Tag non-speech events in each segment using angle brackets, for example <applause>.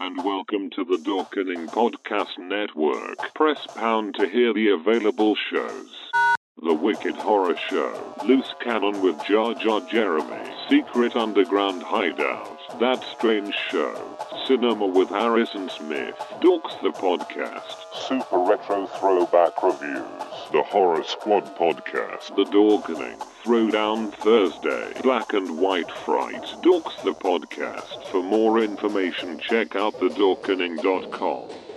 and welcome to the Dorkening Podcast Network. Press pound to hear the available shows. The Wicked Horror Show, Loose Cannon with Jar Jar Jeremy, Secret Underground Hideout, That Strange Show, Cinema with Harrison Smith, Dorks the Podcast, Super Retro Throwback Reviews, The Horror Squad Podcast, The Dorkening, Throwdown Thursday, Black and White Fright, Dorks the Podcast. For more information, check out thedorkening.com.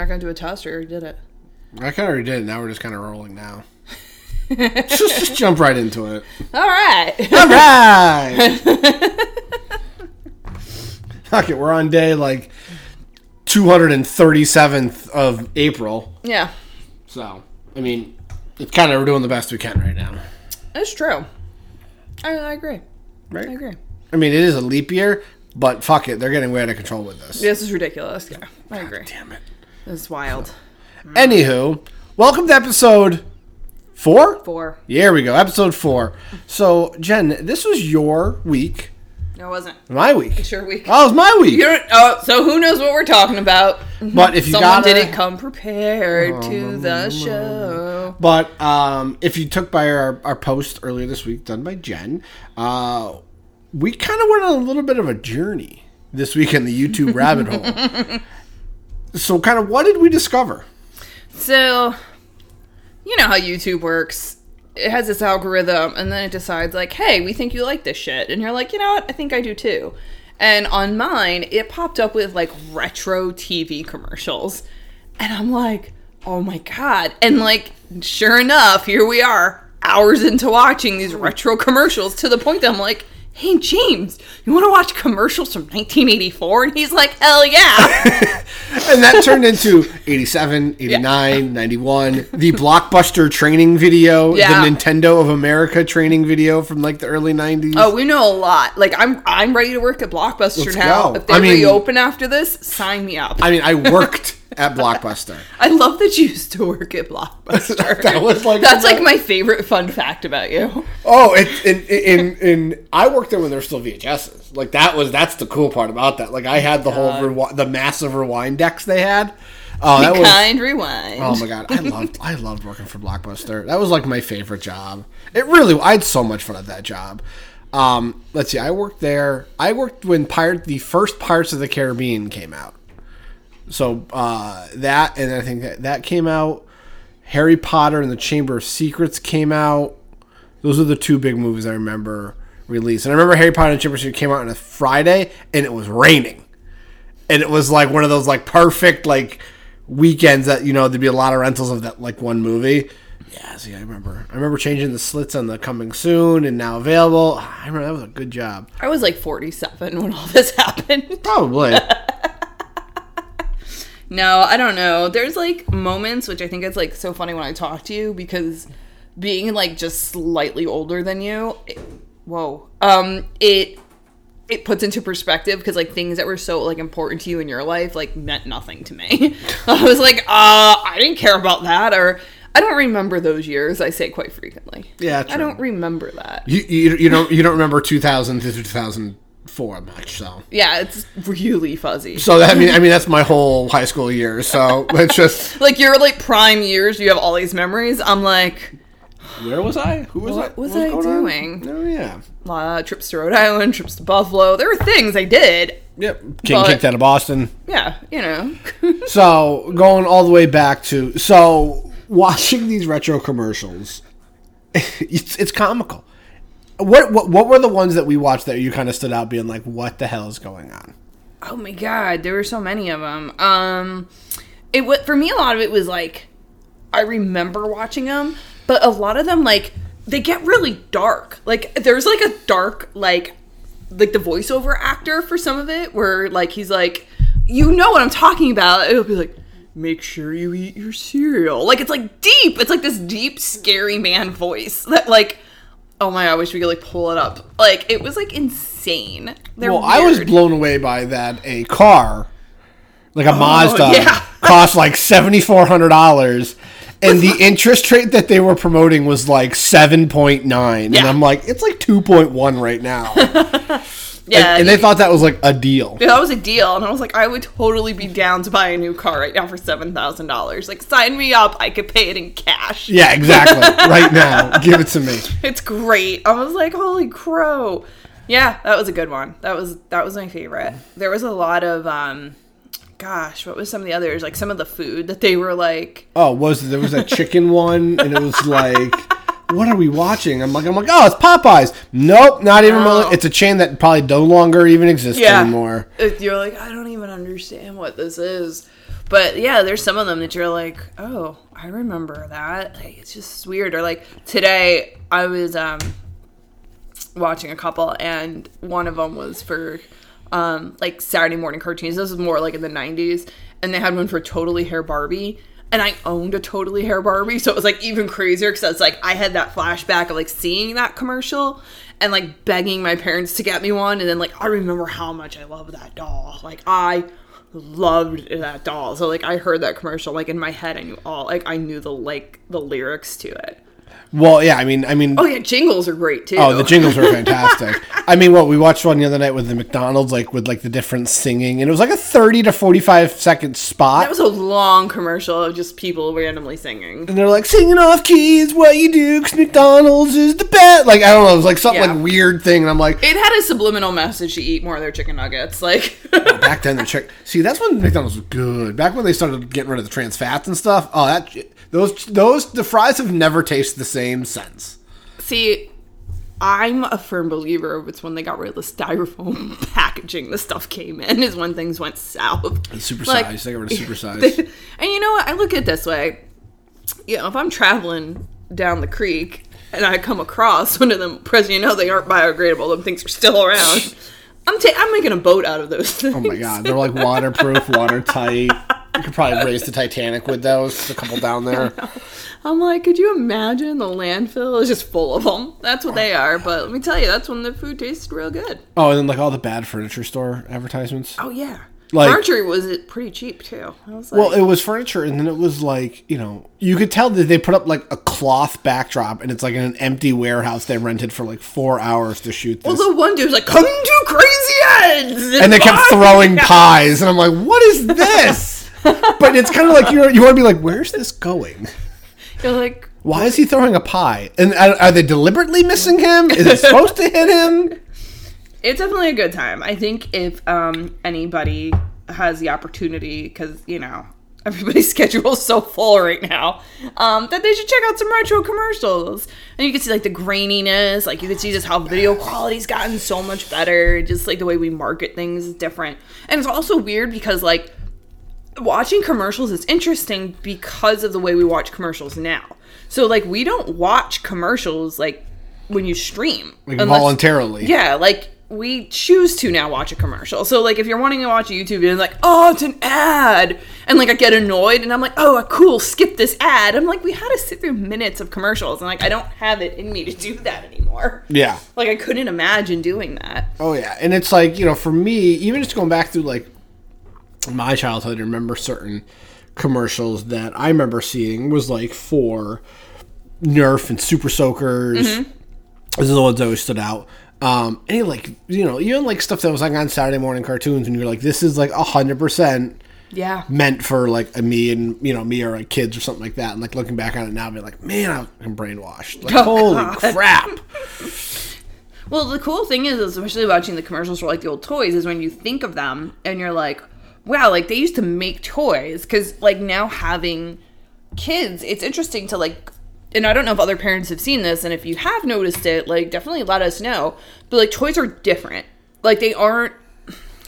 You're not gonna do a test or you did it? I kind of already did. it. Now we're just kind of rolling now. just, <laughs> just jump right into it. All right. All <laughs> right. <laughs> Fuck it. We're on day like 237th of April. yeah, So, I mean, it's kind of we're doing the best we can right now. it's true. I, I agree. Right? I agree. I mean, it is a leap year, but fuck it. They're getting way out of control with this. This is ridiculous. Yeah, I agree. Damn it. It's wild. Anywho, welcome to episode four? Four. Here we go. Episode four. So, Jen, this was your week. No, it wasn't. My week. It's your week. Oh, it was my week. You don't, oh, so who knows what we're talking about? But if you Someone got didn't come prepared to the show. But um, if you took by our, our post earlier this week done by Jen, uh, we kind of went on a little bit of a journey this week in the YouTube rabbit hole. <laughs> So, kind of, what did we discover? So, you know how YouTube works. It has this algorithm, and then it decides, like, hey, we think you like this shit. And you're like, you know what? I think I do too. And on mine, it popped up with, like, retro TV commercials. And I'm like, oh my God. And, like, sure enough, here we are, hours into watching these retro commercials to the point that I'm like, hey, James, you want to watch commercials from 1984? And he's like, hell yeah. <laughs> And that turned into 87, 89, 91, the Blockbuster training video, Yeah. the Nintendo of America training video from like the early 90s. Oh, we know a lot. Like I'm I'm ready to work at Blockbuster Let's now. go. If they I mean- reopen after this, sign me up. I mean, I worked at Blockbuster. I love that you used to work at Blockbuster. <laughs> That was like That's like my favorite fun fact about you. Oh, it, in, in in I worked there when there were still VHSs. Like that was that's the cool part about that. Like I had the whole rewi- the massive rewind decks they had. Oh, that was kind rewind. oh my god, I loved I loved working for Blockbuster. That was like my favorite job. It really I had so much fun at that job. Um, let's see, I worked there. I worked when Pirate the first Pirates of the Caribbean came out. So uh, that and I think that that came out. Harry Potter and the Chamber of Secrets came out. Those are the two big movies I remember released. And I remember Harry Potter and the Chamber of Secrets came out on a Friday and it was raining. And it was like one of those like perfect like weekends that you know there'd be a lot of rentals of that like one movie. Yeah, see, I remember. I remember changing the slits on the coming soon and now available. I remember that was a good job. I was like 47 when all this <laughs> happened. Probably. No, I don't know. There's like moments which I think it's like so funny when I talk to you because being like just slightly older than you, it, whoa, um, it it puts into perspective because like things that were so like important to you in your life like meant nothing to me. <laughs> I was like, uh, I didn't care about that, or I don't remember those years. I say quite frequently. Yeah, I don't remember that. you, you you don't you don't remember 2000 to 2004 much, so. Yeah, it's really fuzzy. So that, I mean, I mean that's my <laughs> whole high school years. So it's just <laughs> Like your like prime years, you have all these memories. I'm like, where was I? Who was What I? was What I going on? doing? Oh yeah. uh, trips to Rhode Island, trips to Buffalo. There were things I did. Yep. Getting kicked out of Boston. Yeah, you know. <laughs> So going all the way back to so watching these retro commercials, it's, it's comical. What, what what were the ones that we watched that you kind of stood out, being like, "What the hell is going on?" Oh my god, there were so many of them. Um, it wa for me a lot of it was like I remember watching them, but a lot of them like they get really dark. Like there's like a dark like like the voiceover actor for some of it where like he's like you know what I'm talking about. It'll be like make sure you eat your cereal. Like it's like deep. It's like this deep scary man voice that like oh my god, I wish we could like pull it up. Like it was like insane. They're Well, I was blown away by that. A car, like a oh, Mazda, Oh, yeah. <laughs> cost like seventy four hundred dollars, and the <laughs> interest rate that they were promoting was like seven point nine, and I'm like, it's like two point one right now, <laughs> yeah, and they thought that was like a deal. Yeah, that was a deal, and I was like, I would totally be down to buy a new car right now for seven thousand dollars. Like, sign me up. I could pay it in cash. Yeah, exactly. <laughs> right now, give it to me. It's great. I was like, holy crow. Yeah, that was a good one. That was that was my favorite. There was a lot of um gosh, what was some of the others? Like some of the food that they were like Oh, was there was a chicken one, and it was like, <laughs> what are we watching? I'm like, I'm like, oh, it's Popeyes. Nope, not even. No. It's a chain that probably no longer even exists Yeah. anymore. You're like, I don't even understand what this is. But yeah, there's some of them that you're like, oh, I remember that. Like, it's just weird. Or like today, I was um watching a couple, and one of them was for um like Saturday morning cartoons. This was more like in the '90s, and they had one for Totally Hair Barbie. And I owned a Totally Hair Barbie, so it was like even crazier because I was like I had that flashback of like seeing that commercial and like begging my parents to get me one, and then like I remember how much I love that doll. Like I loved that doll. So like I heard that commercial like in my head I knew all like I knew the like the lyrics to it. Well, yeah, I mean, I mean, Oh yeah, jingles are great too. Oh, the jingles were fantastic. <laughs> I mean, what we watched one the other night with the McDonald's, like with like the different singing, and it was like a thirty to forty-five second spot. That was a long commercial of just people randomly singing. and they're like singing off keys, what you do, because McDonald's is the best. Like I don't know, it was like something Yeah. like weird thing, and I'm like, It had a subliminal message to eat more of their chicken nuggets. Like <laughs> back then the chick. See, that's when McDonald's was good. Back when they started getting rid of the trans fats and stuff. Oh, that those those the fries have never tasted the same since. See, I'm a firm believer of it's when they got rid of the styrofoam <laughs> packaging the stuff came in is when things went south. Super Like- size. They got rid of super size. <laughs> and you know what? I look at it this way. You know, if I'm traveling down the creek and I come across one of them, because you know they aren't biodegradable, them things are still around. <laughs> I'm ta- I'm making a boat out of those things. Oh my god, they're like waterproof, watertight. You could probably raise the Titanic with those. A couple down there. <laughs> I'm like, could you imagine the landfill is just full of them? That's what they oh, are. But let me tell you, that's when the food tasted real good. Oh, and then like all the bad furniture store advertisements. Oh yeah, Like- furniture was pretty cheap too. I was like, Well, it was furniture, and then it was like you know you could tell that they put up like a cloth backdrop, and it's like in an empty warehouse they rented for like four hours to shoot this. well, the one dude's like, "Come to Crazy Heads," and they kept throwing <laughs> pies, and I'm like, what is this? <laughs> but it's kind of like you you want to be like, where's this going? You're like, Why is he throwing a pie? And are, are they deliberately missing him? Is it supposed to hit him? it's definitely a good time. I think if um, anybody has the opportunity, because you know everybody's <laughs> schedule is so full right now, um, that they should check out some retro commercials. And you can see like the graininess, like you can see just how video quality's gotten so much better. Just like the way we market things is different, and it's also weird because like watching commercials is interesting because of the way we watch commercials now. So like we don't watch commercials like when you stream Like unless- voluntarily. yeah, like we choose to now watch a commercial. So like if you're wanting to watch a YouTube video and like, oh, it's an ad, and like I get annoyed and I'm like, oh, cool, skip this ad. I'm like, we had to sit through minutes of commercials, and like I don't have it in me to do that anymore. Yeah. Like I couldn't imagine doing that. Oh yeah, and it's like you know, for me, even just going back through like my childhood, I remember certain commercials that I remember seeing was like for Nerf and Super Soakers. Those are the ones that always stood out. Um, any like you know, even like stuff that was like on Saturday morning cartoons, and you're like, this is like hundred percent Yeah. meant for like a me and you know me or like kids or something like that. And like looking back on it now, I'd be like, man, I'm brainwashed. Like, Oh, holy crap! Well, the cool thing is, especially watching the commercials for like the old toys, is when you think of them and you're like, wow, like they used to make toys. Because like now having kids, it's interesting to like, and I don't know if other parents have seen this, and if you have noticed it, like definitely let us know. But like toys are different. Like they aren't.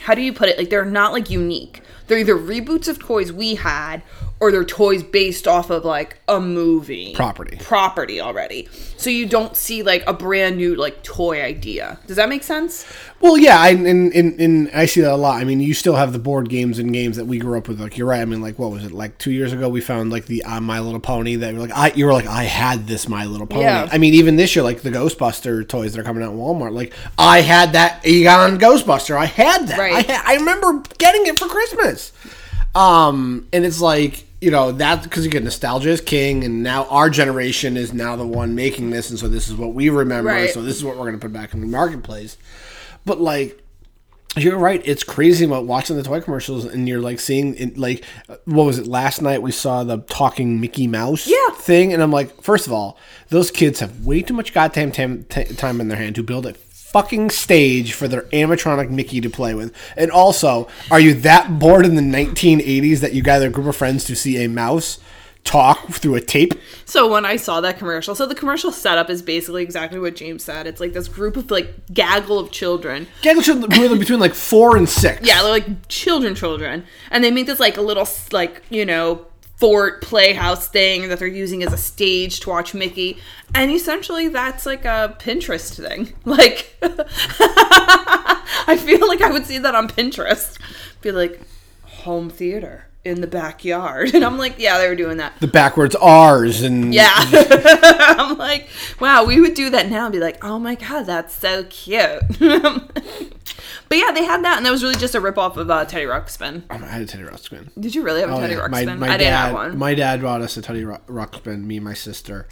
how do you put it? Like they're not like unique. They're either reboots of toys we had or they're toys based off of like a movie Property. property already. So you don't see like a brand new like toy idea. Does that make sense? Well, yeah, I, and, and, and I see that a lot. I mean, you still have the board games and games that we grew up with. Like you're right. I mean, like what was it? Like two years ago, we found like the uh, My Little Pony. That were like I, you were like I had this My Little Pony. Yeah. I mean, even this year, like the Ghostbuster toys that are coming out in Walmart. Like I had that Egon Ghostbuster. I had that. Right. I, ha- I remember getting it for Christmas. Um, and it's like you know that because you get nostalgia is king, and now our generation is now the one making this, and so this is what we remember. Right. So this is what we're going to put back in the marketplace. But like, you're right. It's crazy about watching the toy commercials, and you're like seeing it. Like, what was it last night? We saw the talking Mickey Mouse Yeah. thing, and I'm like, first of all, those kids have way too much goddamn tam- t- time in their hand to build a fucking stage for their animatronic Mickey to play with. And also, are you that bored in the 1980s that you gather a group of friends to see a mouse talk through a tape? So when I saw that commercial, so the commercial setup is basically exactly what James said. It's like this group of like gaggle of children. Gaggle children between like four and six. Yeah, they're like children, children, and they make this like a little like you know fort playhouse thing that they're using as a stage to watch Mickey, and essentially that's like a Pinterest thing. <laughs> Like, <laughs> I feel like I would see that on Pinterest. Be like, home theater in the backyard, <laughs> and I'm like, yeah, they were doing that. the backwards R's and Yeah. <laughs> <laughs> I'm like, wow, we would do that now and be like, oh my god, that's so cute. but yeah, they had that, and that was really just a ripoff of uh, Teddy Ruxpin. I had a Teddy Ruxpin. Did you really have a Oh, Teddy yeah. Ruxpin? My, my I dad, didn't have one. My dad bought us a Teddy Ru- Ruxpin, me and my sister,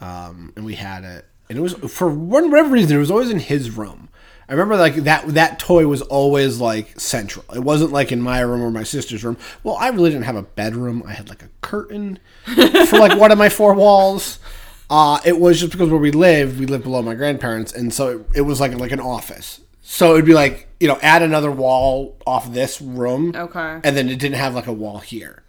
um, and we had it. And it was for one whatever reason, it was always in his room. I remember like that that toy was always like central. It wasn't like in my room or my sister's room. Well, I really didn't have a bedroom. I had like a curtain <laughs> for like one of my four walls. Uh, it was just because where we lived, we lived below my grandparents, and so it, it was like like an office. So it'd be like you know add another wall off this room, Okay. and then it didn't have like a wall here.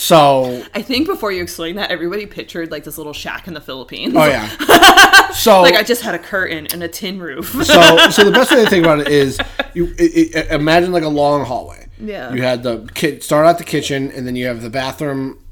So I think before you explain that, everybody pictured like this little shack in the Philippines. oh yeah, <laughs> so like I just had a curtain and a tin roof. so so <laughs> the best way to think about it is you i i imagine like a long hallway. Yeah. You had the kid start out the kitchen, and then you have the bathroom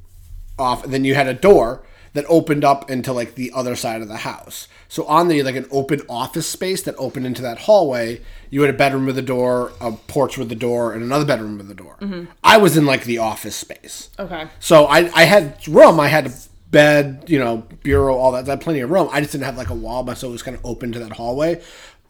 off, and then you had a door that opened up into like the other side of the house. So on the like an open office space that opened into that hallway, you had a bedroom with a door, a porch with a door, and another bedroom with a door. Mm-hmm. I was in like the office space. okay. So I, I had room. I had a bed, you know, bureau, all that. I had plenty of room. I just didn't have like a wall, but so it was kind of open to that hallway.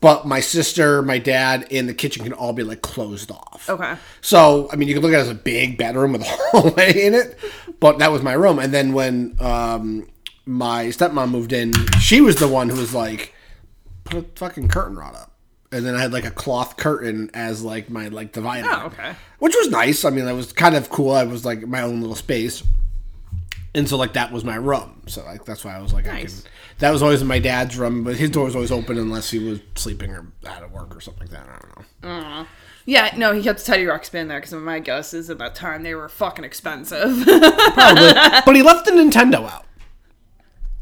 But my sister, my dad, and the kitchen can all be like closed off. Okay. So I mean, you can look at it as a big bedroom with a <laughs> hallway in it, but that was my room. And then when um, my stepmom moved in, she was the one who was like, "Put a fucking curtain rod up." And then I had like a cloth curtain as like my like divider. Oh, okay. Which was nice. I mean, that was kind of cool. I was like my own little space. And so like that was my room. So like that's why I was like I Nice. can that was always in my dad's room, but his door was always open unless he was sleeping or out of work or something like that. I don't know. Yeah, no, he kept the Teddy Ruxpin there because my guess is at that time they were fucking expensive. Probably. <laughs> but he left the Nintendo out.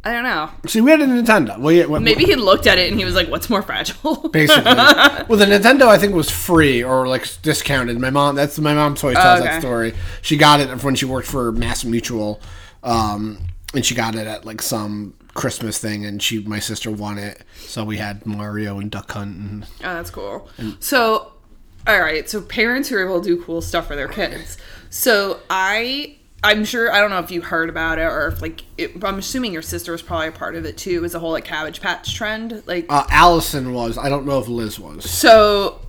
I don't know. See, we had a Nintendo. Well, yeah, Maybe he looked at it and he was like, "What's more fragile?" <laughs> basically. well, the Nintendo I think was free or like discounted. My mom, that's my mom always tells okay. that story. She got it when she worked for Mass Mutual, um, and she got it at like some Christmas thing, and she, my sister, won it. So we had Mario and Duck Hunt. And, Oh, that's cool. So, all right. So parents who are able to do cool stuff for their kids. So I, I'm sure I don't know if you heard about it or if like it, I'm assuming your sister was probably a part of it too. Is a whole like Cabbage Patch trend? Like, uh, Allison was. I don't know if Liz was. so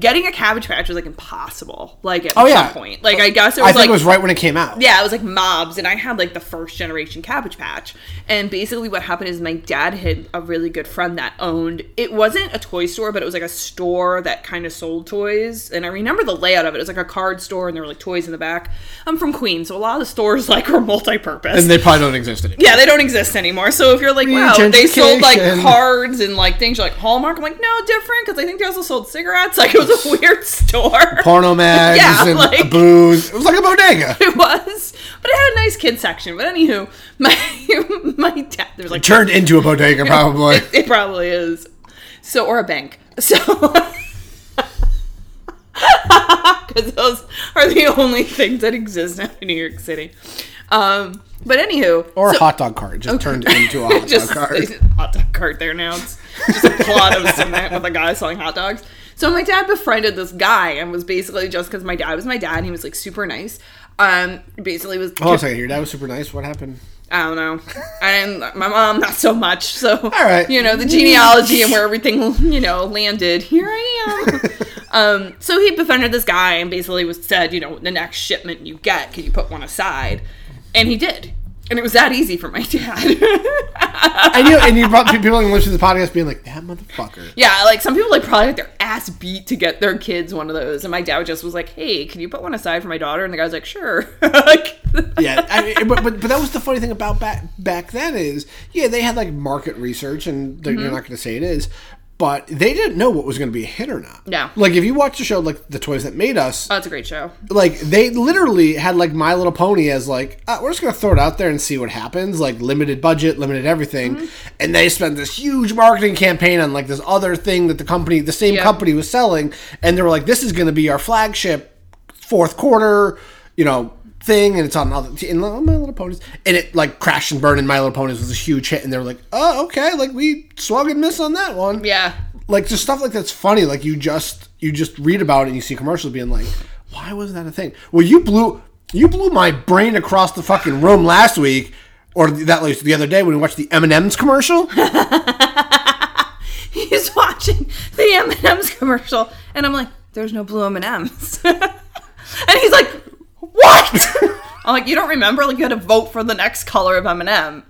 getting a Cabbage Patch was like impossible. Like at Oh, some yeah. point, like I guess it I was think like it was right when it came out. yeah, it was like mobs, and I had like the first generation Cabbage Patch. And basically, what happened is my dad had a really good friend that owned. It wasn't a toy store, but it was like a store that kind of sold toys. And I remember the layout of it. It was like a card store, and there were like toys in the back. I'm from Queens, so a lot of the stores <laughs> like were multi-purpose. And they probably don't exist anymore. yeah, they don't exist anymore. So if you're like, wow, they sold like cards and like things like Hallmark, I'm like, no, different because I think they also sold cigarettes. <laughs> Like it was a weird store. <laughs> Porno mags Yeah, and like- booze. It was like a bodega. <laughs> it was, but it had a nice kid section. But anywho, <laughs> my my dad there's like Turned into a bodega, probably. it, it probably is. So or a bank. So because those are the only things that exist now in New York City. Um, but anywho, Or so- a hot dog cart. It just turned into a hot just dog cart. hot dog cart there now. It's just a plot of cement with a guy selling hot dogs. So my dad befriended this guy and was basically just because my dad was my dad and he was like super nice. Um, basically was Hold on a second. Your dad was super nice. What happened? I don't know, and my mom not so much. So all right. you know the genealogy and where everything you know landed. Here I am. <laughs> um, so he befriended this guy and basically was said, you know, the next shipment you get, can you put one aside? And he did, and it was that easy for my dad. And <laughs> you and you brought people in listen to the podcast being like that motherfucker. Yeah, like some people like probably had their ass beat to get their kids one of those, and my dad just was like, "Hey, can you put one aside for my daughter?" And the guy's like, "Sure." <laughs> like, yeah, I mean, <laughs> but, but but that was the funny thing about back back then is yeah they had like market research and Mm-hmm. you're not going to say it is, but they didn't know what was going to be a hit or not. Yeah. like if you watch the show like the toys that made us, oh, it's a great show. like they literally had like My Little Pony as like uh, we're just gonna throw it out there and see what happens. Like limited budget, limited everything, Mm-hmm. and they spent this huge marketing campaign on like this other thing that the company, the same Yeah. company, was selling, and they were like, "This is gonna be our flagship fourth quarter," you know. Thing and it's on other in My Little Ponies and it like crashed and burned and My Little Ponies was a huge hit and they were like oh okay like we swung and miss on that one Yeah, like just stuff like that's funny. Like you just you just read about it and you see commercials being like, why was that a thing? Well, you blew you blew my brain across the fucking room last week, or that like the other day when we watched the M and M's commercial. <laughs> he's watching the M and M's commercial, and I'm like, "There's no blue M and M's," <laughs> and he's like, "What?" <laughs> I'm like, "You don't remember? Like you had to vote for the next color of M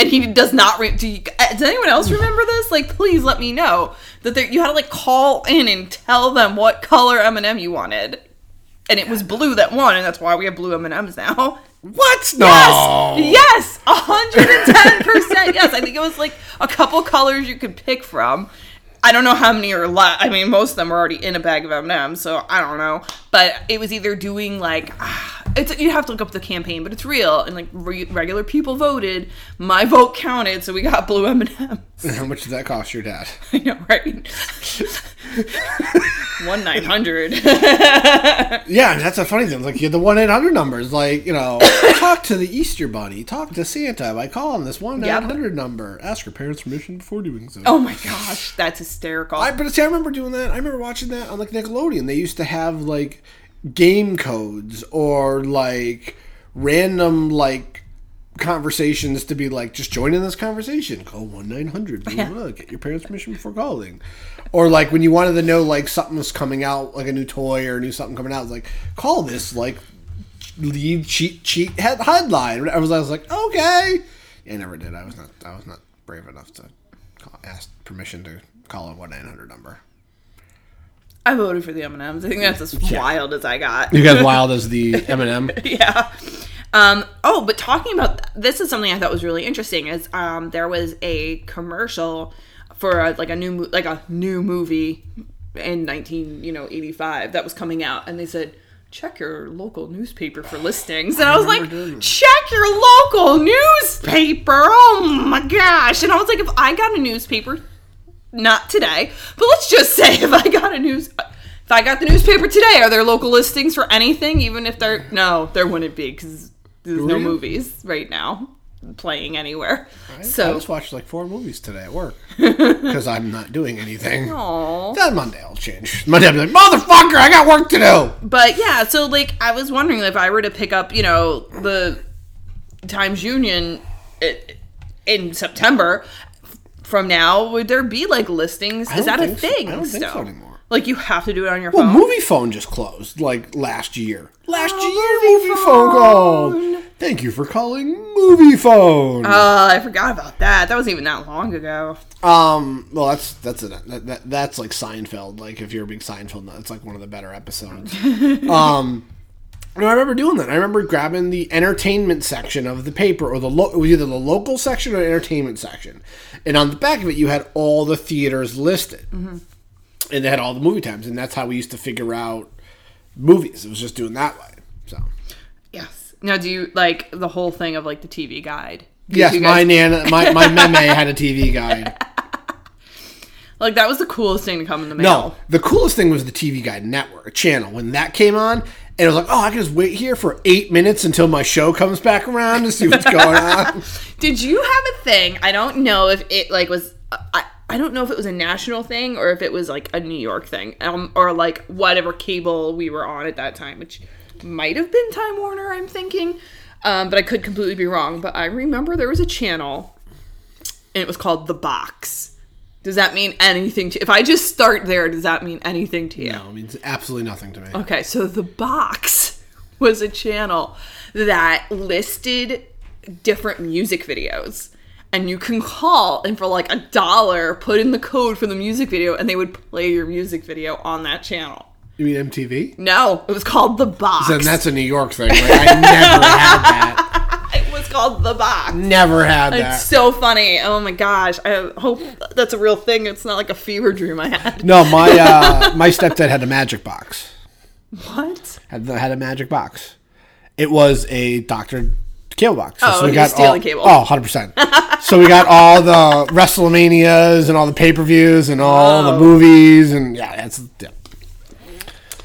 and he does not. Re- do you, uh, does anyone else remember this? Like, please let me know that there, you had to like call in and tell them what color M and m you wanted, and it was blue that won, and that's why we have blue M and M's now. What? No. Yes, yes, hundred and ten percent. Yes, I think it was like a couple colors you could pick from. I don't know how many are left. I mean, most of them are already in a bag of M and M's, so I don't know. But it was either doing like <sighs> it's you have to look up the campaign, but it's real and like re- regular people voted. My vote counted, so we got blue M and M's. <laughs> How much did that cost your dad? <laughs> I know, right? <laughs> One nine hundred. Yeah, that's a funny thing. Like you the one eight hundred numbers. Like you know, <coughs> talk to the Easter Bunny, talk to Santa by calling this one eight hundred number. Ask your parents' permission before doing so. Oh my gosh, that's hysterical. I, but see, I remember doing that. I remember watching that on like Nickelodeon. They used to have like game codes or like random like conversations to be like just join in this conversation. Call one nine hundred. <laughs> Get your parents' permission before calling. Or like when you wanted to know like something was coming out, like a new toy or a new something coming out, it's like call this like lead cheat cheat headline. I was I was like okay. I never did. I was not. I was not brave enough to call, ask permission to call a one nine hundred number. I voted for the M and M's. I think that's as wild as I got. You guys <laughs> wild as the M and M. <laughs> yeah. Um, oh, but talking about this is something I thought was really interesting. Is um, there was a commercial for a, like a new like a new movie in nineteen you know eighty five that was coming out, and they said check your local newspaper for listings, and I, was like, check your local newspaper. Oh my gosh! And I was like, if I got a newspaper, not today, but let's just say <laughs> if I got a news. If I got the newspaper today, are there local listings for anything? Even if they're no, there wouldn't be because there's no movies right now playing anywhere. I So just watched like four movies today at work <laughs> because I'm not doing anything. Aw. That Monday I'll change. Monday I'll be like, motherfucker, I got work to do. But yeah, so like I was wondering if I were to pick up, you know, the Times Union i- in September from now, would there be like listings? Is that a so. thing? I don't think so anymore. Like you have to do it on your Well, phone. movie phone just closed like last year. Last Oh, year, movie Moviefone called. Thank you for calling Moviefone. Uh, I forgot about that. That wasn't even that long ago. Um, well, that's that's it. That, that, that's like Seinfeld. Like if you're a big Seinfeld nut, it's like one of the better episodes. <laughs> um, no, I remember doing that. I remember grabbing the entertainment section of the paper, or the lo- it was either the local section or the entertainment section, and on the back of it, you had all the theaters listed, and they had all the movie times, and that's how we used to figure out movies. It was just doing that way. So Yes. Now, do you like the whole thing of like the TV guide? Yes, you my guys- <laughs> nana, my my meme had a TV guide. Like that was the coolest thing to come in the mail. No, the coolest thing was the TV Guide Network channel when that came on, and it was like, oh, I can just wait here for eight minutes until my show comes back around to see what's <laughs> going on. Did you have a thing? I don't know if it like was. I, I don't know if it was a national thing or if it was like a New York thing, um, or like whatever cable we were on at that time, which might have been Time Warner. I'm thinking, um, but I could completely be wrong. But I remember there was a channel, and it was called The Box. Does that mean anything to? If I just start there, does that mean anything to you? No, it means absolutely nothing to me. Okay, so the box was a channel that listed different music videos. And you can call and for like a dollar put in the code for the music video and they would play your music video on that channel. You mean MTV? No, it was called the box. Then that's a New York thing. Like, I never had that. <laughs> it was called the box. Never had that. It's so funny. Oh my gosh. I hope that's a real thing. It's not like a fever dream I had. No, my uh, <laughs> my stepdad had a magic box. What? Had had a magic box. It was a Dr cable box. Oh, he was stealing all, cable. Oh, 100%. <laughs> so we got all the WrestleManias and all the pay-per-views and all Oh. the movies and yeah, that's yeah.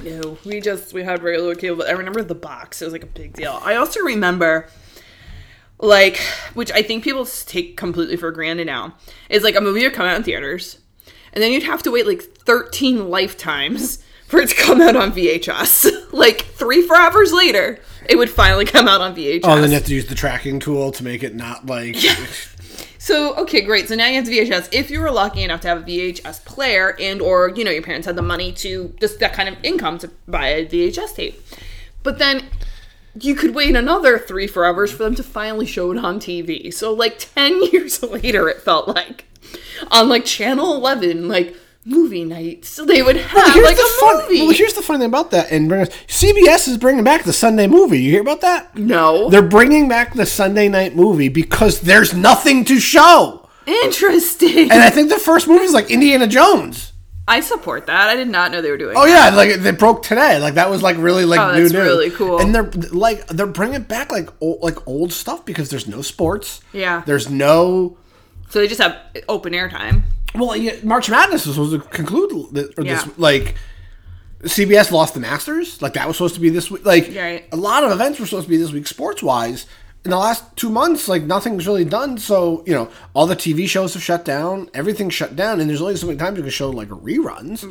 No, we just we had regular cable, but I remember the box. It was like a big deal. I also remember, like, which I think people take completely for granted now, is like a movie would come out in theaters, and then you'd have to wait like thirteen lifetimes <laughs> for it to come out on VHS. <laughs> like three four hours later, it would finally come out on VHS. Oh, then you have to use the tracking tool to make it not like So okay, great. So now you have VHS. If you were lucky enough to have a VHS player, and or you know your parents had the money to just that kind of income to buy a VHS tape, but then you could wait another three hours for them to finally show it on TV. So like ten <laughs> years later, it felt like on like Channel Eleven, like movie night. So they would have Here's like a fun, movie. Well, here's the funny thing about that, and CBS is bringing back the Sunday movie. You hear about that? no, They're bringing back the Sunday night movie because there's nothing to show. interesting. And I think the first movie is like Indiana Jones. I support that. I did not know they were doing. Oh that. yeah, like they broke today. Like that was like really like Oh, new new. really cool. And they're like they're bringing back like old, like old stuff because there's no sports. Yeah. There's no. So they just have open air time. Well, yeah, March Madness was supposed to conclude th- or this Yeah. like. CBS lost the Masters. Like that was supposed to be this week. Like Right. a lot of events were supposed to be this week, sports wise. In the last two months, like nothing's really done. So you know, all the TV shows have shut down. Everything's shut down, and there's only so many times you can show like reruns.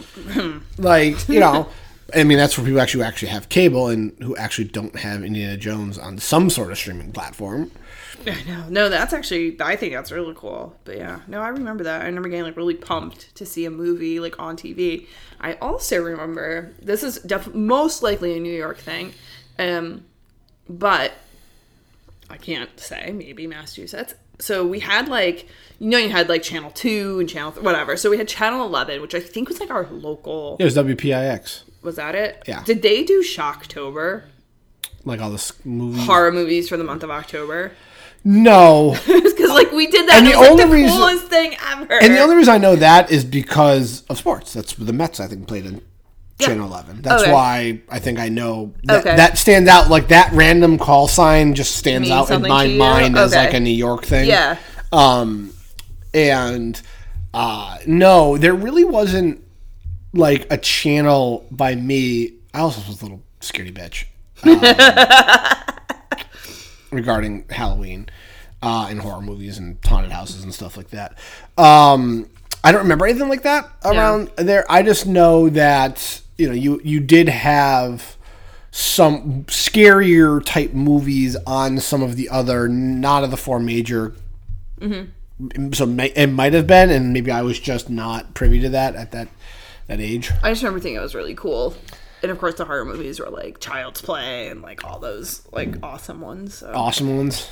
<laughs> like you know, I mean, that's for people actually who actually have cable and who actually don't have Indiana Jones on some sort of streaming platform. <laughs> No, no, that's actually I think that's really cool. But yeah, no, I remember that. I remember getting like really pumped to see a movie like on TV. I also remember this is def- most likely a New York thing, um, but I can't say maybe Massachusetts. So we had like you know you had like Channel Two and Channel th- whatever. So we had Channel Eleven, which I think was like our local. It was WPIX, Was that it? Yeah. Did they do Shocktober like all the movies. horror movies for the month of October? No, <laughs> Because like we did that. And And the only like the reason- coolest thing ever. and the only reason I know that is because of sports. That's the Mets. I think played in Yeah. Channel Eleven. That's Okay. why I think I know that, Okay. that stands out. Like that random call sign just stands out in my mind as like a New York thing. Yeah. Um, and uh, no, there really wasn't like a channel by me. I also was a little scaredy bitch <laughs> um, regarding Halloween uh, and horror movies and haunted houses and stuff like that. Um, I don't remember anything like that around there. I just know that you know you you did have some scarier type movies on some of the other not of the four major so may, it might have been and maybe i was just not privy to that at that that age I just remember thinking it was really cool. And of course, the horror movies were like Child's Play and like all those like awesome ones. So. awesome ones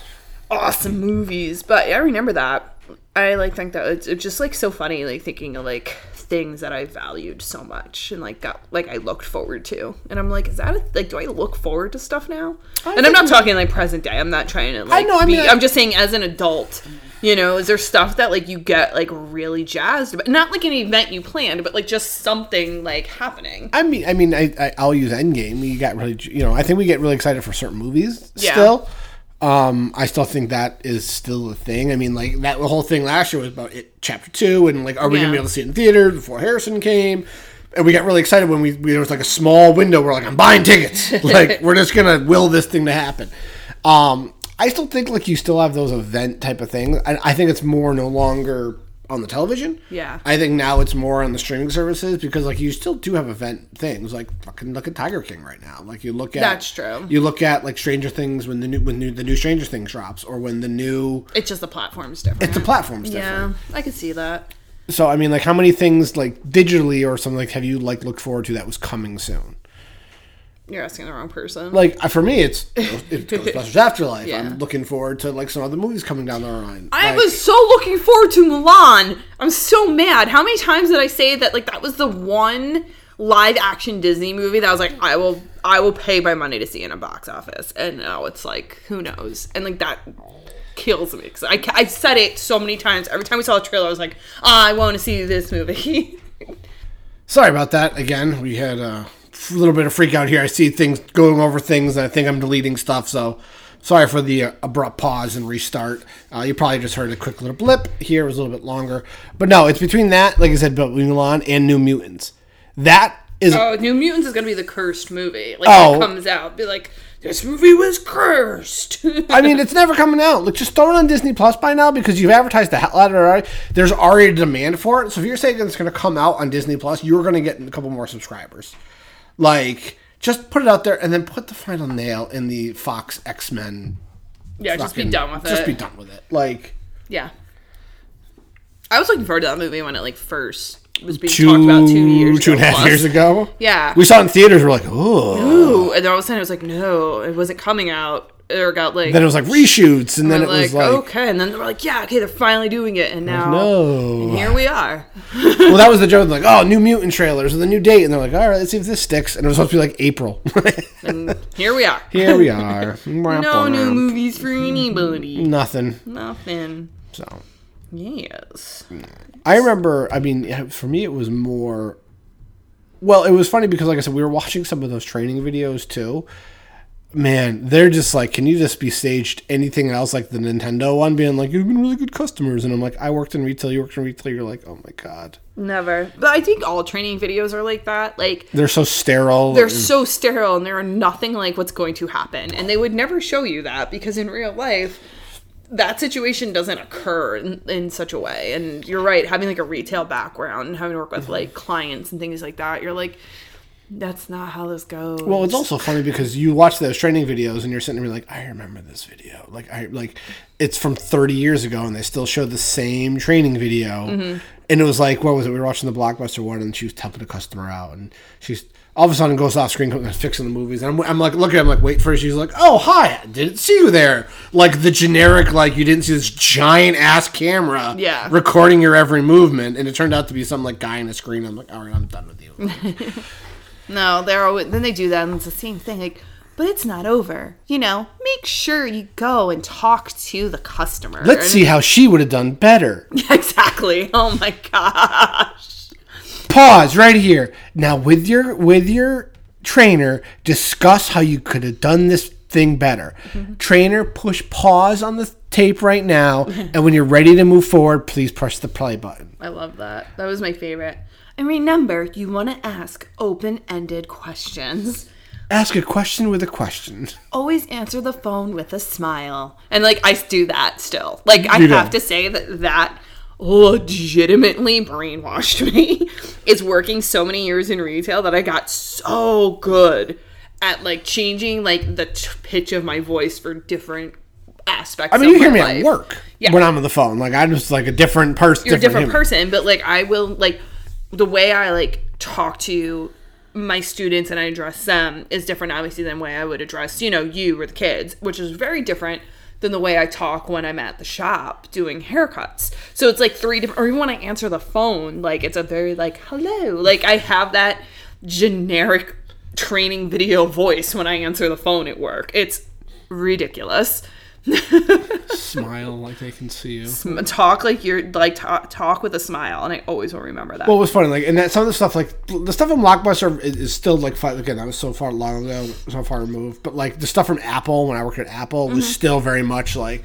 Awesome movies. But yeah, I remember that. I like think that it's, it's just like so funny, like thinking of like things that I valued so much and like got like I looked forward to. And I'm like, is that a, like do I look forward to stuff now? and I'm not talking like present day. I'm not trying to like know, I be, mean, I- I'm just saying as an adult. You know, is there stuff that like you get like really jazzed about? Not like an event you planned, but like just something like happening. i mean i mean I, I i'll use endgame You got really you know i think we get really excited for certain movies Yeah. still Um, I still think that is still a thing. I mean, like that whole thing last year was about it, chapter two, and like, are we gonna be able to see it in theaters before Harrison came? And we got really excited when we, we there was like a small window. We're like, I'm buying tickets. <laughs> like, we're just gonna will this thing to happen. Um, I still think like you still have those event type of things. I, I think it's more no longer on the television. Yeah. I think now it's more on the streaming services because like you still do have event things like fucking look at Tiger King right now. Like you look at That's true. You look at like Stranger Things when the new when new, the new Stranger Things drops or when the new It's just the platform's different. it's the platform's different. Yeah. I can see that. So I mean like how many things like digitally or something like have you like looked forward to that was coming soon? You're asking the wrong person. Like uh, for me it's <laughs> it's Ghostbusters Afterlife. Yeah. I'm looking forward to like some other movies coming down the line. I Like, was so looking forward to Mulan. I'm so mad. How many times did I say that like that was the one live action Disney movie that I was like I will I will pay my money to see in a box office. And now it's like who knows. And like that kills me cuz I I said it so many times. Every time we saw a trailer I was like, "Ah, I want to see this movie." <laughs> Sorry about that. Again, we had a little bit of freak out here. I see things going over things, and I think I'm deleting stuff. So, sorry for the uh, abrupt pause and restart. Uh, you probably just heard a quick little blip. Here it was a little bit longer, but no, it's between that, like I said, but Mulan and New Mutants. That is oh, New Mutants is going to be the cursed movie. Like Oh. it comes out be like this movie was cursed. <laughs> I mean, it's never coming out. Like, just throw it on Disney Plus by now because you've advertised the hell out of it already. There's already a demand for it. So if you're saying it's going to come out on Disney Plus, you're going to get a couple more subscribers. Like, just put it out there and then put the final nail in the Fox X Men. yeah, just be done with it. Just be done with it. Like, Yeah. I was looking forward to that movie when it like first was being two, talked about two years two and a half plus. years ago. Yeah. We saw it in theaters. We're like, oh. Ooh, and then all of a sudden it was like, no, it wasn't coming out. Or got like, Then it was like reshoots, and then it was like, like, okay, and then they were like, yeah, okay, they're finally doing it, and now no. and here we are. <laughs> well, that was the joke. Like, oh, new mutant trailers and the new date, and they're like, all right, let's see if this sticks. And it was supposed to be like April. <laughs> And here we are. <laughs> Here we are. No new movies for anybody. Nothing. Nothing. So Yes. I remember. I mean, for me, it was more. Well, it was funny because, like I said, we were watching some of those training videos too. Man, they're just like, can you just be staged anything else like the Nintendo one, being like, you've been really good customers, and I'm like, I worked in retail, you worked in retail, you're like, oh my god, Never. But I think all training videos are like that. Like they're so sterile. they're and- so sterile and they're nothing like what's going to happen. And they would never show you that because in real life, that situation doesn't occur in, in such a way. And you're right, having like a retail background and having to work with like clients and things like that, you're like, that's not how this goes. Well, it's also funny because you watch those training videos and you're sitting there like, I remember this video. Like I like it's from 30 years ago and they still show the same training video. Mm-hmm. And it was like, what was it? We were watching the blockbuster one and she was helping a customer out and she's all of a sudden goes off screen fixing the movies and I'm, I'm like looking at him like wait for her. She's like, oh hi, I didn't see you there. Like the generic like you didn't see this giant ass camera Yeah. recording your every movement and it turned out to be some like guy in a screen. I'm like, all right, I'm done with you. <laughs> No, they're always then they do that and it's the same thing. Like, but it's not over. You know, make sure you go and talk to the customer. Let's see how she would have done better. <laughs> exactly. Oh my gosh. pause right here now with your with your trainer discuss how you could have done this thing better mm-hmm. trainer push pause on the tape right now <laughs> and when you're ready to move forward please press the play button I love that. That was my favorite. And remember, you want to ask open-ended questions. ask a question with a question Always answer the phone with a smile. And like I do that still. Like I You do. have to say that that legitimately brainwashed <laughs> me. it's working so many years in retail that I got so good at like changing like the t- pitch of my voice for different aspects. i mean you hear me life. at work Yeah. when i'm on the phone like i'm just like a different person you're a different human. person but like i will like the way i like talk to my students and i address them is different obviously than the way i would address you know you or the kids which is very different than the way i talk when i'm at the shop doing haircuts. So it's like three different or even when i answer the phone like it's a very like hello. Like i have that generic training video voice when i answer the phone at work. It's ridiculous <laughs> Smile like they can see you. M- Talk like you're like talk, talk with a smile, and I always will remember that. Well, it was funny, like, and that some of the stuff, like the stuff from Blockbuster is, is still like, fi- again, that was so far long ago, so far removed. But like the stuff from Apple when I worked at Apple was mm-hmm. still very much like,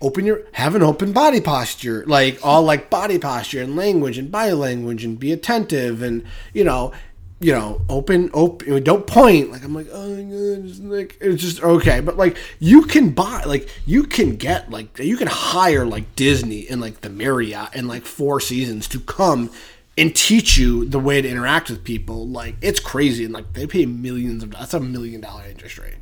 open your, have an open body posture, like all like body posture and language and body language and be attentive and you know, you know, open, open, don't point. Like I'm like, oh god, it's like it's just okay. But like you can buy, like you can get, like you can hire like Disney and like the Marriott and like Four Seasons to come and teach you the way to interact with people. Like it's crazy, and like they pay millions of. That's a million dollar interest rate.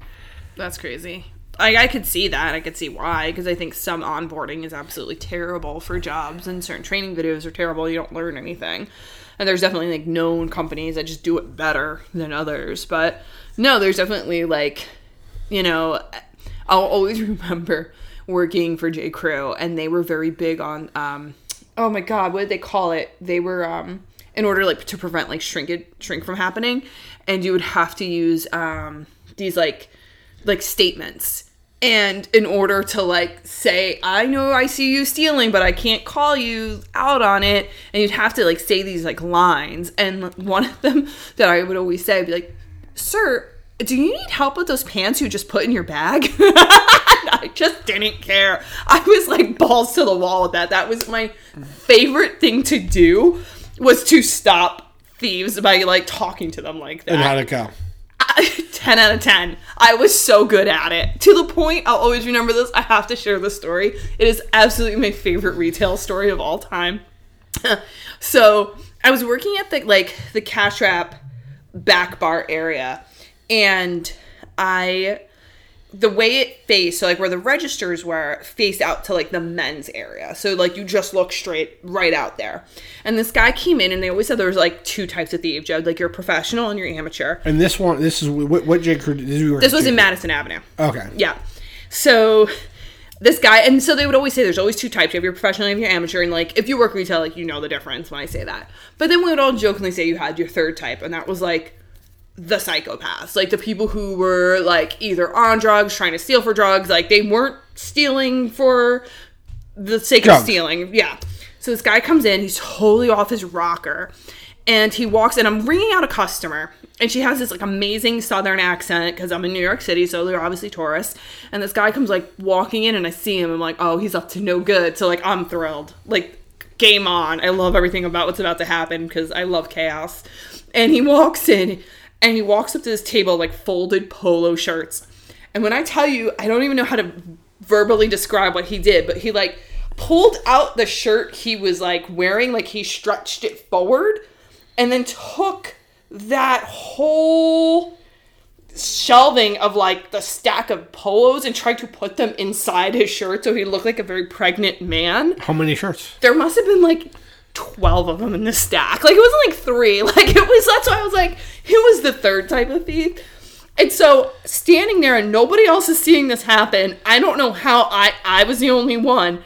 That's crazy. I, I could see that. I could see why, because I think some onboarding is absolutely terrible for jobs, and certain training videos are terrible. You don't learn anything. And there's definitely like known companies that just do it better than others. But no, there's definitely like, you know, I'll always <laughs> remember working for J. Crew, and they were very big on, um, oh my God, what did they call it? They were, um, in order like to prevent like shrinkage shrink from happening, and you would have to use um, these like like statements and in order to like say i know i see you stealing but i can't call you out on it and you'd have to like say these like lines. And one of them that i would always say would be like sir do you need help with those pants you just put in your bag? <laughs> I just didn't care. I was like balls to the wall with that. That was my favorite thing to do was to stop thieves by like talking to them like that And how'd it go? <laughs> 10 out of 10. I was so good at it. To the point, I'll always remember this. I have to share this story. It is absolutely my favorite retail story of all time. <laughs> so, I was working at the like the cash wrap back bar area and I the way it faced, so like where the registers were, faced out to like the men's area. So like you just look straight right out there. And this guy came in, and they always said there was like two types of thieves, Joe. Like you're professional and you're amateur. And this one, this is what, what J. Crew did. This, This was in Madison Avenue. Okay. Yeah. So this guy, and so they would always say there's always two types. You have your professional, you have your amateur, and like if you work retail, like you know the difference when I say that. But then we would all jokingly say you had your third type, and that was like the psychopaths, like the people who were like either on drugs, trying to steal for drugs, like they weren't stealing for the sake Drugs. of stealing. Yeah. So this guy comes in, he's totally off his rocker, and he walks in. I'm ringing out a customer, and she has this like amazing southern accent because I'm in New York City, so they're obviously tourists. And this guy comes like walking in, and I see him. I'm like, oh, he's up to no good. So like, I'm thrilled. Like, game on. I love everything about what's about to happen because I love chaos. And he walks in, and he walks up to this table like folded polo shirts. And when I tell you, I don't even know how to verbally describe what he did, but he like pulled out the shirt he was like wearing, like he stretched it forward, and then took that whole shelving of like the stack of polos and tried to put them inside his shirt so he looked like a very pregnant man How many shirts? there must have been like 12 of them in the stack. Like it wasn't like three. <laughs> Like it was that's why I was like, who was the third type of thief? And so standing there and nobody else is seeing this happen. I don't know how I I was the only one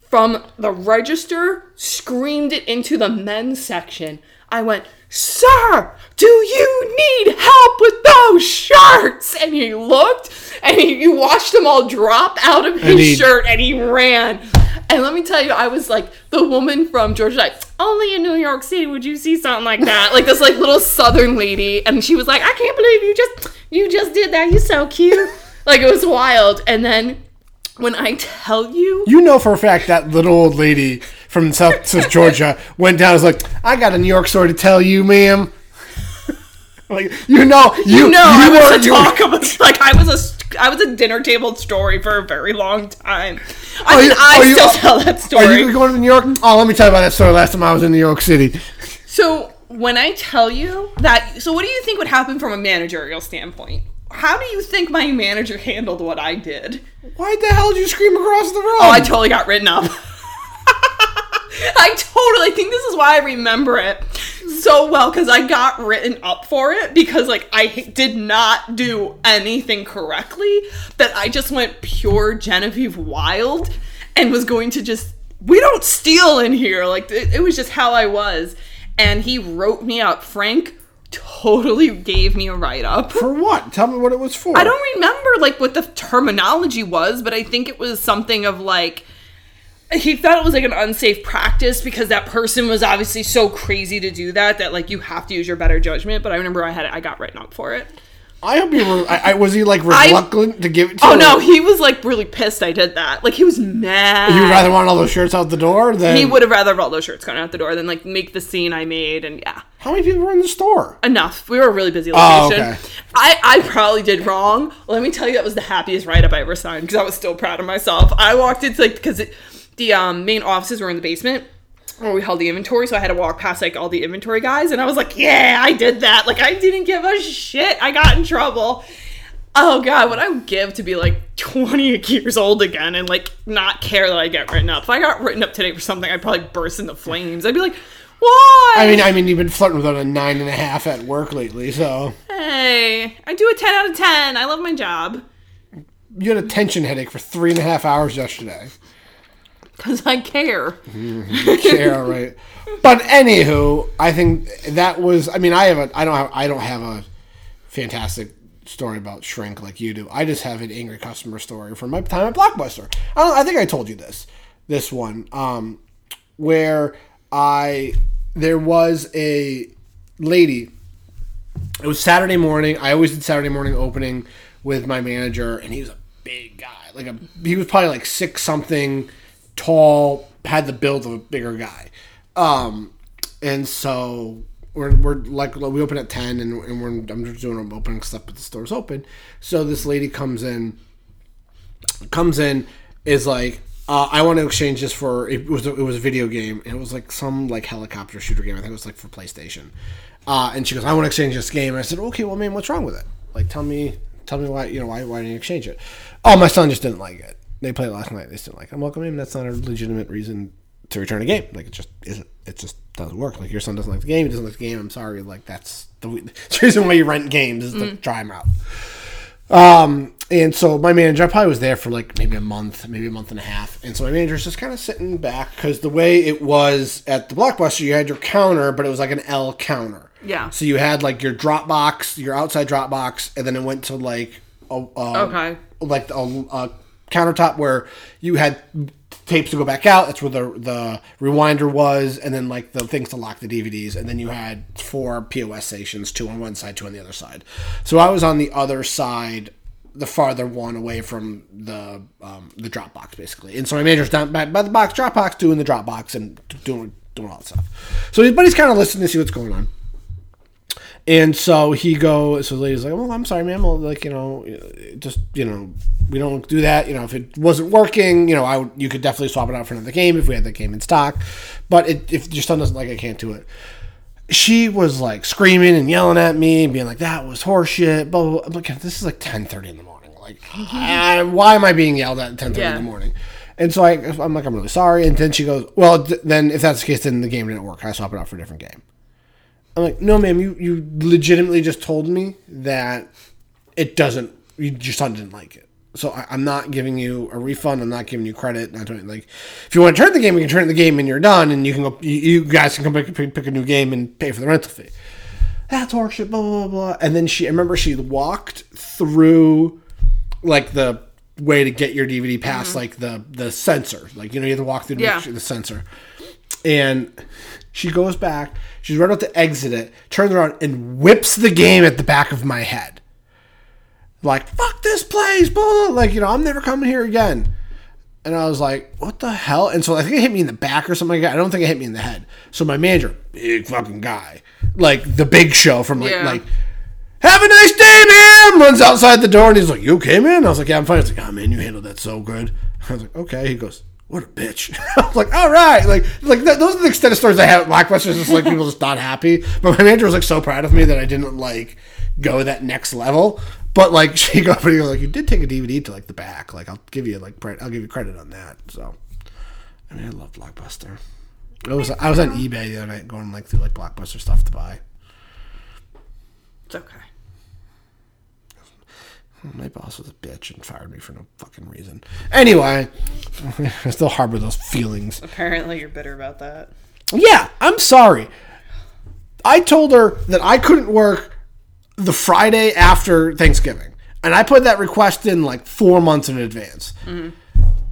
from the register screamed it into the men's section. I went, Sir, do you need help with those shirts? And he looked and he, you watched them all drop out of his he- shirt and he ran. And let me tell you, I was like the woman from Georgia, like, only in New York City would you see something like that. Like this like little southern lady. And she was like, I can't believe you just you just did that. You're so cute. Like it was wild. And then when I tell you You know for a fact that little old lady from South, South Georgia went down. and Was like, I got a New York story to tell you, ma'am. <laughs> like you know, you, you know, I you was were a talk about like I was a I was a dinner table story for a very long time. I mean, you- I are you- still tell that story. Are you going to New York? Oh, let me tell you about that story. Last time I was in New York City. So when I tell you that, so what do you think would happen from a managerial standpoint? How do you think my manager handled what I did? Why the hell did you scream across the room? Oh, I totally got written up. <laughs> I totally think this is why I remember it so well because I got written up for it because like I did not do anything correctly that I just went pure Genevieve Wild and was going to just we don't steal in here like it, it was just how I was and he wrote me up Frank totally gave me a write up. For what? Tell me what it was for. I don't remember like what the terminology was, but I think it was something of like he thought it was like an unsafe practice because that person was obviously so crazy to do that that like you have to use your better judgment. But I remember I had I got written up for it. I hope you were. I, I, was he like reluctant to give it to Oh no, he was like really pissed I did that. Like he was mad. You would rather want all those shirts out the door than. he would have rather have all those shirts gone out the door than like make the scene I made and yeah. How many people were in the store? enough. We were a really busy Oh, location. okay. I, I probably did wrong. Let me tell you, that was the happiest write up I ever signed because I was still proud of myself. I walked into like because the um, main offices were in the basement where we held the inventory, so I had to walk past like all the inventory guys, and I was like, "Yeah, I did that." Like I didn't give a shit. I got in trouble. Oh god, what I would give to be like 20 years old again and like not care that I get written up. If I got written up today for something, I'd probably burst into flames. I'd be like, "Why?" I mean, I mean, you've been flirting with a nine and a half at work lately, so Hey, I do a 10 out of 10. I love my job. you had a tension headache for three and a half hours yesterday. Because I care. care, right. But anywho, I think that was. I mean, I have a. I don't have. I don't have a fantastic story about shrink like you do. I just have an angry customer story from my time at Blockbuster. I. I think I told you this. This one, um, where I there was a lady. It was Saturday morning. I always did Saturday morning opening with my manager, and he was a big guy. Like a, he was probably like six something, tall, had the build of a bigger guy. Um, and so we're, we're like we open at ten, and, and we're I'm just doing I'm opening stuff, but the store's open. So this lady comes in, comes in, is like. Uh, I want to exchange this for it was a, it was a video game it was like some like helicopter shooter game I think it was like for PlayStation, uh, and she goes I want to exchange this game and I said okay well man what's wrong with it like tell me tell me why you know why why didn't you exchange it oh my son just didn't like it they played last night they didn't like I'm I mean that's not a legitimate reason to return a game like it just isn't it just doesn't work like your son doesn't like the game he doesn't like the game I'm sorry like that's the, <laughs> the reason why you rent games is to try them out um, and so my manager, I probably was there for like maybe a month, maybe a month and a half. And so my manager's just kind of sitting back because the way it was at the Blockbuster, you had your counter, but it was like an L counter. Yeah. So you had like your drop box, your outside drop box, and then it went to like a, a Okay. like a, a countertop where you had tapes to go back out. That's where the the rewinder was, and then like the things to lock the DVDs, and then you had four POS stations, two on one side, two on the other side. So I was on the other side, the farther one away from the um, the Dropbox, basically. And so my manager's down by, by the box Dropbox, doing the Dropbox and doing doing all that stuff. So his buddy's kind of listening to see what's going on. And so he goes, so the lady's like, well, I'm sorry, ma'am. Well, like, you know, just, you know, we don't do that. You know, if it wasn't working, you know, I would, you could definitely swap it out for another game if we had that game in stock. But it, if your son doesn't like it, I can't do it. She was like screaming and yelling at me and being like, that was horseshit. Blah, blah, blah. Like, this is like 10.30 in the morning. Like, <laughs> I, why am I being yelled at at 10.30 in the morning? And so I, I'm like, I'm really sorry. And then she goes, well, th- then if that's the case, then the game didn't work. I swap it out for a different game. I'm like, no, ma'am, you, you legitimately just told me that it doesn't, you, your son didn't like it. So I, I'm not giving you a refund. I'm not giving you credit. Not doing like, if you want to turn the game, you can turn the game and you're done, and you can go. You, you guys can come pick, pick, pick a new game and pay for the rental fee. That's horseshit. Blah blah blah. blah. And then she, I remember she walked through, like the way to get your DVD past mm-hmm. like the the sensor. Like you know you have to walk through Yeah. the sensor. And she goes back. She's right about to exit it. Turns around and whips the game at the back of my head. Like fuck this place, blah, blah, blah. like you know I'm never coming here again. And I was like, what the hell? And so I think it hit me in the back or something like that. I don't think it hit me in the head. So my manager, big fucking guy, like the big show from like Yeah. like have a nice day, man. Runs outside the door and he's like, You okay, man? I was like, Yeah, I'm fine. He's like, Oh man, you handled that so good. <laughs> I was like, Okay. He goes, What a bitch. <laughs> I was like, All right. Like, like th- those are the extent of stories I have at Blockbuster. Just like people just not happy. But my manager was like so proud of me that I didn't like go that next level. But like <laughs> she go up and he goes like, You did take a DVD to like the back. Like I'll give you like I'll give you credit on that. So I mean I love Blockbuster. I was I was on eBay the other night going like through like Blockbuster stuff to buy. It's okay. My boss was a bitch and fired me for no fucking reason. Anyway, <laughs> I still harbor those feelings. Apparently, you're bitter about that. Yeah, I'm sorry. I told her that I couldn't work the Friday after Thanksgiving, and I put that request in like four months in advance. Mm-hmm.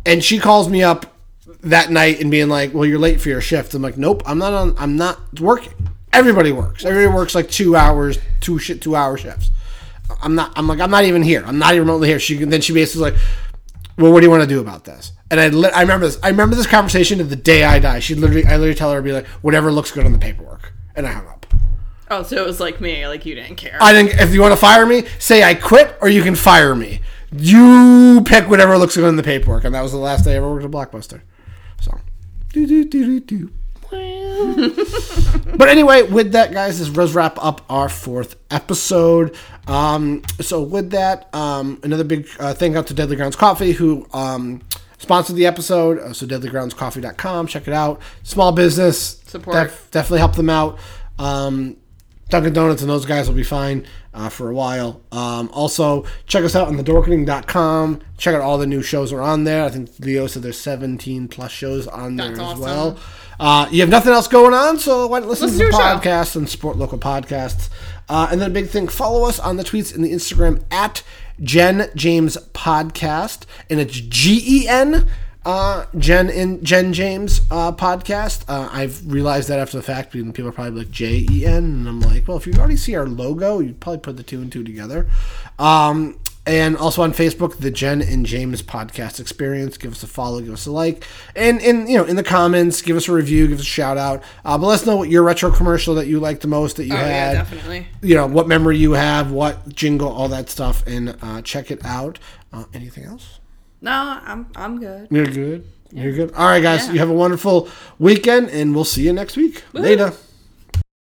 And she calls me up that night and being like, "Well, you're late for your shift." I'm like, "Nope, I'm not on. I'm not working. Everybody works. Everybody works like two hours, two shit, two hour shifts. I'm not. I'm like, I'm not even here. I'm not even remotely here." She then she basically like, "Well, what do you want to do about this?" And I, li- I remember this. I remember this conversation to the day I die. She literally, I literally tell her, "Be like, whatever looks good on the paperwork," and I hung up. Oh, so it was like me, like you didn't care. I didn't. If you want to fire me, say I quit, or you can fire me. You pick whatever looks good in the paperwork, and that was the last day I ever worked at Blockbuster. So, do do do do do. <laughs> but anyway, with that, guys, this does wrap up our fourth episode. Um, so with that, um, another big uh, thank out to Deadly Grounds Coffee who um, sponsored the episode. Uh, so deadlygroundscoffee.com, check it out. Small business Support. definitely help them out. Um, Dunkin' Donuts and those guys will be fine uh, for a while. Um, also, check us out on thedorkening.com. Check out all the new shows are on there. I think Leo said there's 17 plus shows on there That's as awesome. well. Uh, you have nothing else going on, so why don't listen, Listen to the podcasts and support local podcasts. Uh, and then a big thing, follow us on the tweets and the Instagram at Gen James Podcast, and it's G E N. Uh, Gen in Gen James uh, podcast. Uh, I've realized that after the fact, people are probably like J E N, and I'm like, well, if you already see our logo, you'd probably put the two and two together. Um, and also on Facebook, the Gen and James podcast experience. Give us a follow, give us a like, and in you know in the comments, give us a review, give us a shout out. Uh, but let us know what your retro commercial that you liked the most that you oh yeah, had definitely. you know what memory you have, what jingle, all that stuff, and uh, check it out. Uh, anything else? No, I'm I'm good. You're good. You're good. All right, guys. Yeah. You have a wonderful weekend, and we'll see you next week. Later.